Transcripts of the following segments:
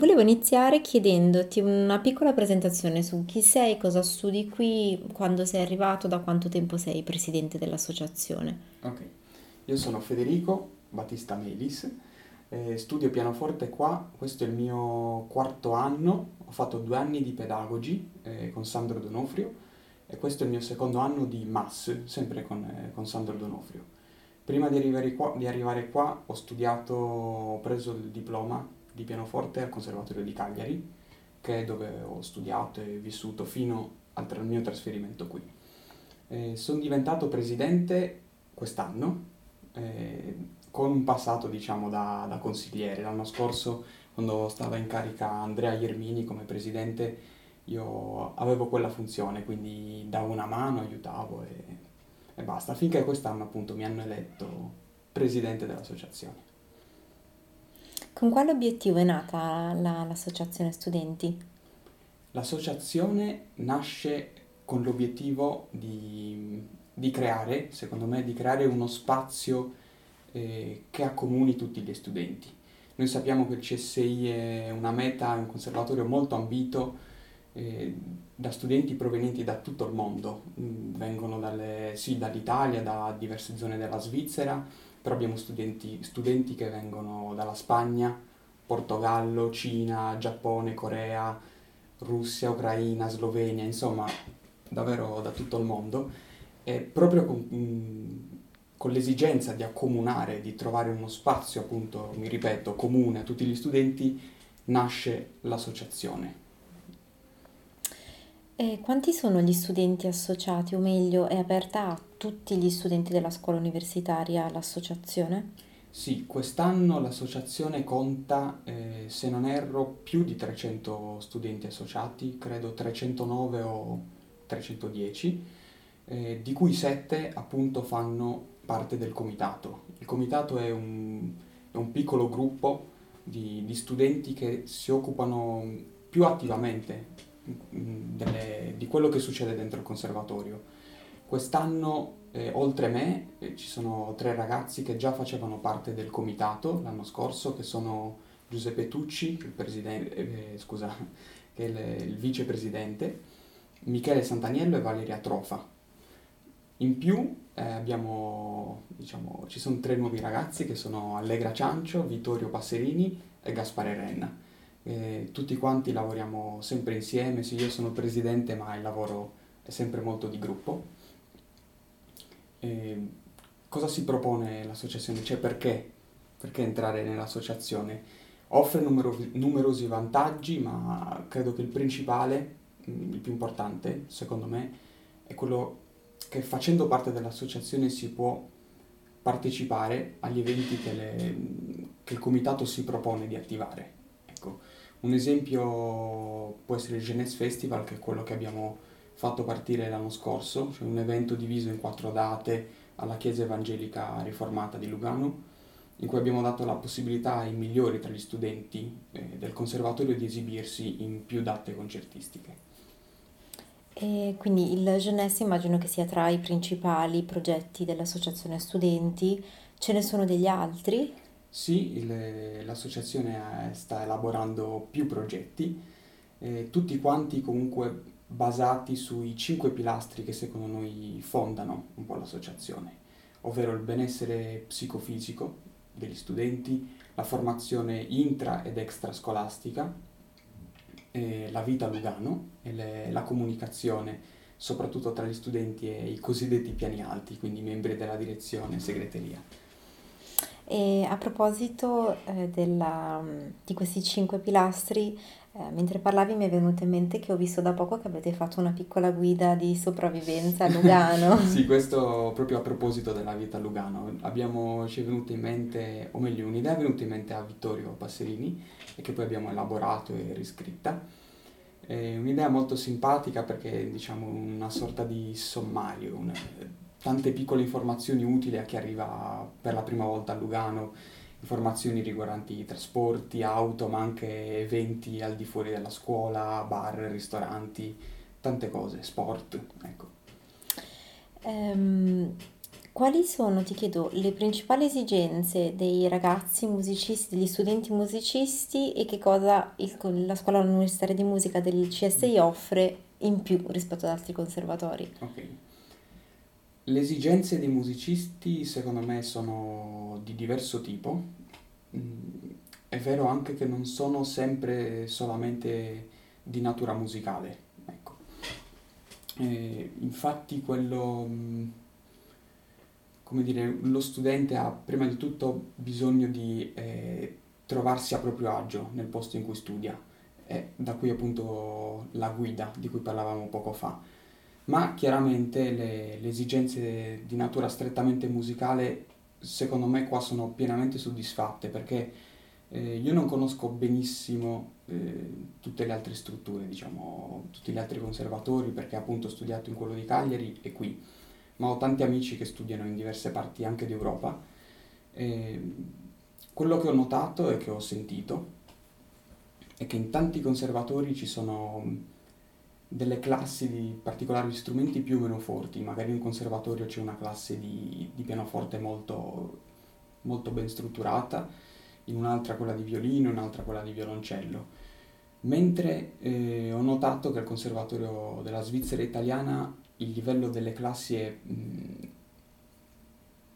Volevo iniziare chiedendoti una piccola presentazione su chi sei, cosa studi qui, quando sei arrivato, da quanto tempo sei presidente dell'associazione. Ok, io sono Federico Battista Melis, eh, studio pianoforte qua, questo è il mio quarto anno, ho fatto due anni di pedagogi eh, con Sandro Donofrio e questo è il mio secondo anno di MAS, sempre con, eh, con Sandro Donofrio. Prima di arrivare, qua, di arrivare qua ho studiato, ho preso il diploma di pianoforte al Conservatorio di Cagliari, che è dove ho studiato e vissuto fino al, tra- mio trasferimento qui. Eh, sono diventato presidente quest'anno, eh, con un passato diciamo da, da, consigliere. L'anno scorso, quando stava in carica Andrea Iermini come presidente, io avevo quella funzione, quindi davo una mano, aiutavo e, e basta, finché quest'anno appunto mi hanno eletto presidente dell'associazione. Con quale obiettivo è nata la, l'associazione studenti? L'associazione nasce con l'obiettivo di, di creare, secondo me, di creare uno spazio eh, che accomuni tutti gli studenti. Noi sappiamo che il CSI è una meta, un conservatorio molto ambito eh, da studenti provenienti da tutto il mondo, mm, vengono dalle, sì, dall'Italia, da diverse zone della Svizzera, però abbiamo studenti, studenti che vengono dalla Spagna, Portogallo, Cina, Giappone, Corea, Russia, Ucraina, Slovenia, insomma davvero da tutto il mondo e proprio con, mm, con, l'esigenza di accomunare, di trovare uno spazio appunto, mi ripeto, comune a tutti gli studenti, nasce l'associazione. E quanti sono gli studenti associati, o meglio, è aperta a tutti gli studenti della scuola universitaria l'associazione? Sì, quest'anno l'associazione conta, eh, se non erro, più di 300 studenti associati, credo 309 o 310, eh, di cui 7 appunto fanno parte del comitato. Il comitato è un, è un piccolo gruppo di, di studenti che si occupano più attivamente Mm, delle, di quello che succede dentro il conservatorio. Quest'anno, eh, oltre me, eh, ci sono tre ragazzi che già facevano parte del comitato l'anno scorso, che sono Giuseppe Tucci, il, eh, scusa, che è il, il vicepresidente, Michele Santaniello e Valeria Trofa. In più eh, abbiamo, diciamo, ci sono tre nuovi ragazzi che sono Allegra Ciancio, Vittorio Passerini e Gaspare Renna eh, tutti quanti lavoriamo sempre insieme, sì, io sono presidente ma il lavoro è sempre molto di gruppo. Eh, cosa si propone l'associazione? Cioè perché? Perché entrare nell'associazione? Offre numero, numerosi vantaggi, ma credo che il principale, mm, il più importante, secondo me, è quello che facendo parte dell'associazione si può partecipare agli eventi che, le, che il comitato si propone di attivare. Ecco, un esempio può essere il Genes Festival, che è quello che abbiamo fatto partire l'anno scorso, cioè un evento diviso in quattro date alla Chiesa Evangelica Riformata di Lugano, in cui abbiamo dato la possibilità ai migliori tra gli studenti eh, del conservatorio di esibirsi in più date concertistiche. E quindi il Jeunesse immagino che sia tra i principali progetti dell'associazione studenti, ce ne sono degli altri? Sì, il, l'associazione sta elaborando più progetti, eh, tutti quanti comunque basati sui cinque pilastri che secondo noi fondano un po' l'associazione, ovvero il benessere psicofisico degli studenti, la formazione intra ed extrascolastica, eh, la vita a Lugano e le, la comunicazione soprattutto tra gli studenti e i cosiddetti piani alti, quindi i membri della direzione segreteria. E a proposito eh, della, di questi cinque pilastri, eh, mentre parlavi mi è venuto in mente che ho visto da poco che avete fatto una piccola guida di sopravvivenza a Lugano. sì, questo proprio a proposito della vita a Lugano. Abbiamo, ci è venuta in mente, o meglio un'idea è venuta in mente a Vittorio Passerini e che poi abbiamo elaborato e riscritta. È un'idea molto simpatica perché è diciamo una sorta di sommario, una, tante piccole informazioni utili a chi arriva per la prima volta a Lugano, informazioni riguardanti trasporti, auto, ma anche eventi al di fuori della scuola, bar, ristoranti, tante cose, sport, ecco. Um, quali sono, ti chiedo, le principali esigenze dei ragazzi musicisti, degli studenti musicisti e che cosa il- la Scuola Universitaria di Musica del CSI offre in più rispetto ad altri conservatori? Ok. Le esigenze dei musicisti secondo me sono di diverso tipo. Mm, È vero anche che non sono sempre solamente di natura musicale, ecco. Eh, infatti quello, mm, come dire, lo studente ha prima di tutto bisogno di eh, trovarsi a proprio agio nel posto in cui studia, e da qui appunto la guida di cui parlavamo poco fa. Ma chiaramente le, le esigenze di natura strettamente musicale, secondo me, qua sono pienamente soddisfatte perché eh, io non conosco benissimo eh, tutte le altre strutture, diciamo, tutti gli altri conservatori perché appunto ho studiato in quello di Cagliari e qui, ma ho tanti amici che studiano in diverse parti anche d'Europa. E quello che ho notato e che ho sentito è che in tanti conservatori ci sono delle classi di particolari strumenti più o meno forti, magari in un conservatorio c'è una classe di, di pianoforte molto, molto ben strutturata, in un'altra quella di violino, in un'altra quella di violoncello. Mentre eh, ho notato che al Conservatorio della Svizzera italiana il livello delle classi è, mh,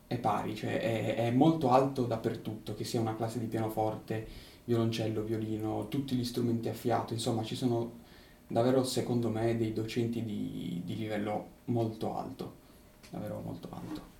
è pari, cioè è, è molto alto dappertutto, che sia una classe di pianoforte, violoncello, violino, tutti gli strumenti a fiato, insomma ci sono davvero secondo me dei docenti di, di livello molto alto, davvero molto alto.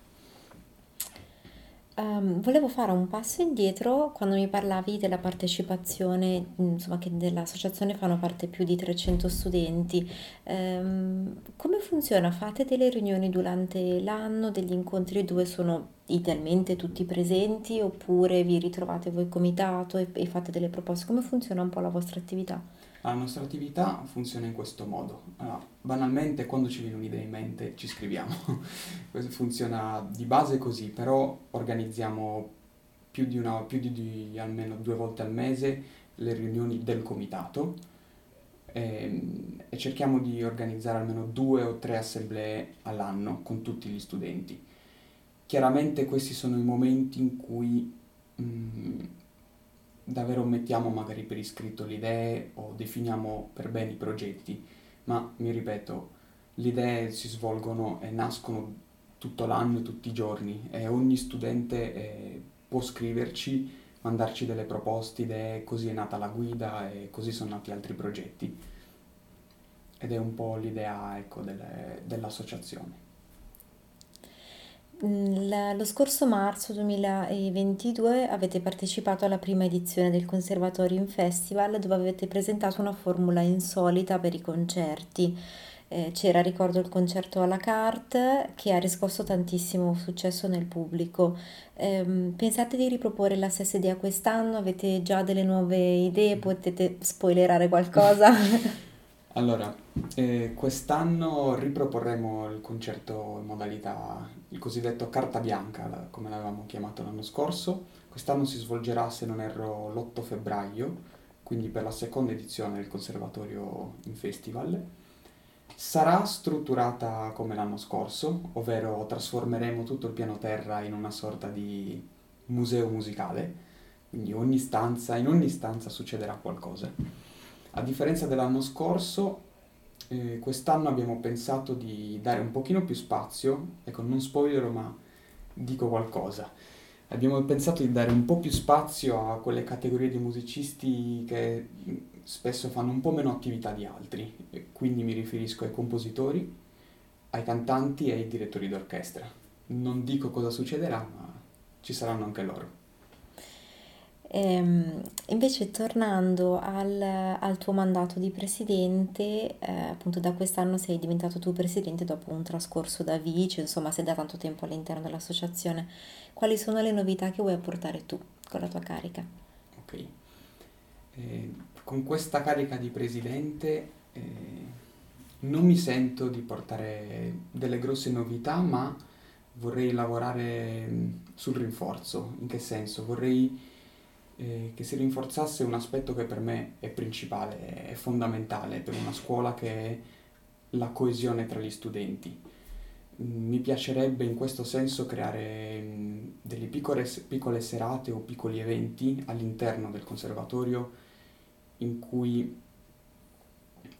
Ehm, volevo fare un passo indietro quando mi parlavi della partecipazione, insomma, che dell'associazione fanno parte più di 300 studenti. Ehm, come funziona? Fate delle riunioni durante l'anno, degli incontri dove sono idealmente tutti presenti, oppure vi ritrovate voi comitato e, e fate delle proposte? Come funziona un po' la vostra attività? La nostra attività funziona in questo modo. Allora, banalmente, quando ci viene un'idea in mente, ci scriviamo. Questo funziona di base così, però organizziamo più di, una, più di, di almeno due volte al mese le riunioni del comitato e, e cerchiamo di organizzare almeno due o tre assemblee all'anno con tutti gli studenti. Chiaramente questi sono i momenti in cui mm, davvero mettiamo magari per iscritto le idee o definiamo per bene i progetti, ma mi ripeto, le idee si svolgono e nascono tutto l'anno tutti i giorni e ogni studente eh, può scriverci, mandarci delle proposte, idee, così è nata la guida e così sono nati altri progetti. Ed è un po' l'idea ecco, delle- dell'associazione. Lo scorso marzo 2022 avete partecipato alla prima edizione del Conservatorium Festival dove avete presentato una formula insolita per i concerti. Eh, c'era, ricordo, il concerto à la carte che ha riscosso tantissimo successo nel pubblico. Ehm, pensate di riproporre la stessa idea quest'anno? Avete già delle nuove idee? Potete spoilerare qualcosa? Allora, eh, quest'anno riproporremo il concerto in modalità, il cosiddetto carta bianca, come l'avevamo chiamato l'anno scorso. Quest'anno si svolgerà, se non erro, l'8 febbraio, quindi per la seconda edizione del Conservatorio in Festival. Sarà strutturata come l'anno scorso, ovvero trasformeremo tutto il piano terra in una sorta di museo musicale, quindi ogni stanza, in ogni stanza succederà qualcosa. A differenza dell'anno scorso, eh, quest'anno abbiamo pensato di dare un pochino più spazio, ecco, non spoilerò, ma dico qualcosa. Abbiamo pensato di dare un po' più spazio a quelle categorie di musicisti che mh, spesso fanno un po' meno attività di altri, e quindi mi riferisco ai compositori, ai cantanti e ai direttori d'orchestra. Non dico cosa succederà, ma ci saranno anche loro. Ehm, invece tornando al, al tuo mandato di presidente, eh, appunto da quest'anno sei diventato tu presidente dopo un trascorso da vice, insomma sei da tanto tempo all'interno dell'associazione. Quali sono le novità che vuoi apportare tu con la tua carica? Ok. Eh, con questa carica di presidente eh, non mi sento di portare delle grosse novità, ma vorrei lavorare mh, sul rinforzo. In che senso? Vorrei eh, che si rinforzasse un aspetto che per me è principale, è fondamentale per una scuola che è la coesione tra gli studenti. mi piacerebbe in questo senso creare delle piccole, piccole serate o piccoli eventi all'interno del conservatorio in cui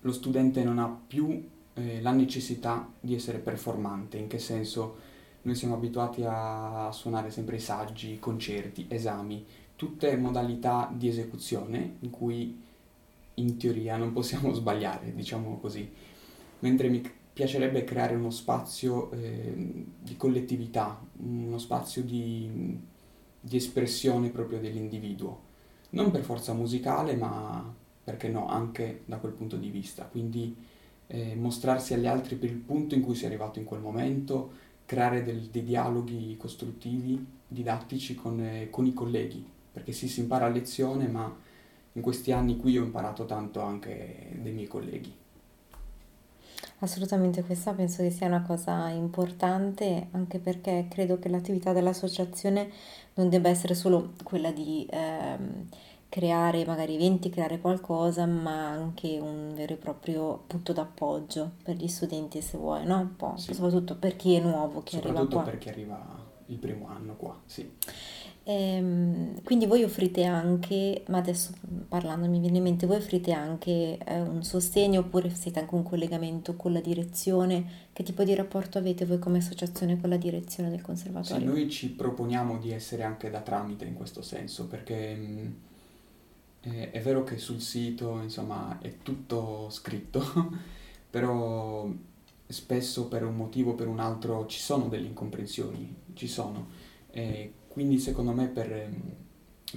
lo studente non ha più eh, la necessità di essere performante, in che senso? Noi siamo abituati a suonare sempre i saggi, concerti, esami, tutte modalità di esecuzione in cui in teoria non possiamo sbagliare, diciamo così, mentre mi piacerebbe creare uno spazio eh, di collettività, uno spazio di, di espressione proprio dell'individuo, non per forza musicale, ma perché no, anche da quel punto di vista. Quindi eh, mostrarsi agli altri per il punto in cui si è arrivato in quel momento, creare del, dei dialoghi costruttivi, didattici con, eh, con, i colleghi, perché sì, si impara a lezione, ma in questi anni qui ho imparato tanto anche dei miei colleghi. Assolutamente questa penso che sia una cosa importante anche perché credo che l'attività dell'associazione non debba essere solo quella di ehm, creare magari eventi, creare qualcosa, ma anche un vero e proprio punto d'appoggio per gli studenti se vuoi, no? Un po', sì. soprattutto per chi è nuovo, chi arriva qua. Soprattutto per chi arriva il primo anno qua, sì. Ehm, quindi voi offrite anche, ma adesso parlando mi viene in mente, voi offrite anche eh, un sostegno oppure siete anche un collegamento con la direzione? Che tipo di rapporto avete voi come associazione con la direzione del conservatorio? Sì, noi ci proponiamo di essere anche da tramite in questo senso, perché mh, mm, è, è vero che sul sito insomma è tutto scritto, però spesso per un motivo o per un altro ci sono delle incomprensioni, ci sono. E quindi secondo me per,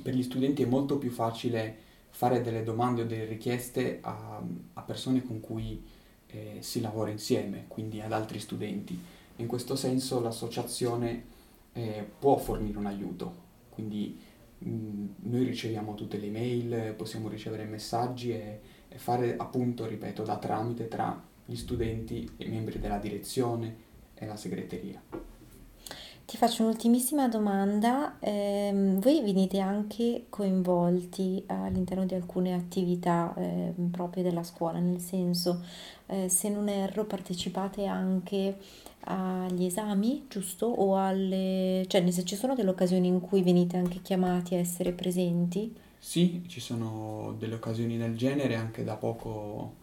per, gli studenti è molto più facile fare delle domande o delle richieste a, a persone con cui eh, si lavora insieme, quindi ad altri studenti. In questo senso l'associazione eh, può fornire un aiuto, quindi mh, mm, noi riceviamo tutte le mail, possiamo ricevere messaggi e, e fare appunto, ripeto, da tramite tra gli studenti, i membri della direzione e la segreteria. Ti faccio un'ultimissima domanda. Ehm, voi venite anche coinvolti all'interno di alcune attività eh, proprie della scuola, nel senso, eh, se non erro, partecipate anche agli esami, giusto? O alle... cioè, se ci sono delle occasioni in cui venite anche chiamati a essere presenti? Sì, ci sono delle occasioni del genere, anche da poco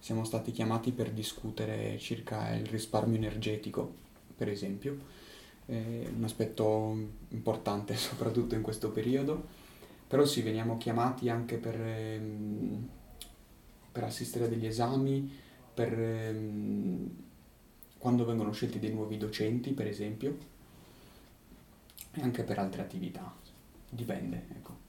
siamo stati chiamati per discutere circa il risparmio energetico, per esempio è un aspetto importante soprattutto in questo periodo, però sì, veniamo chiamati anche per, ehm, per assistere a degli esami, per ehm, quando vengono scelti dei nuovi docenti, per esempio, e anche per altre attività, dipende, ecco.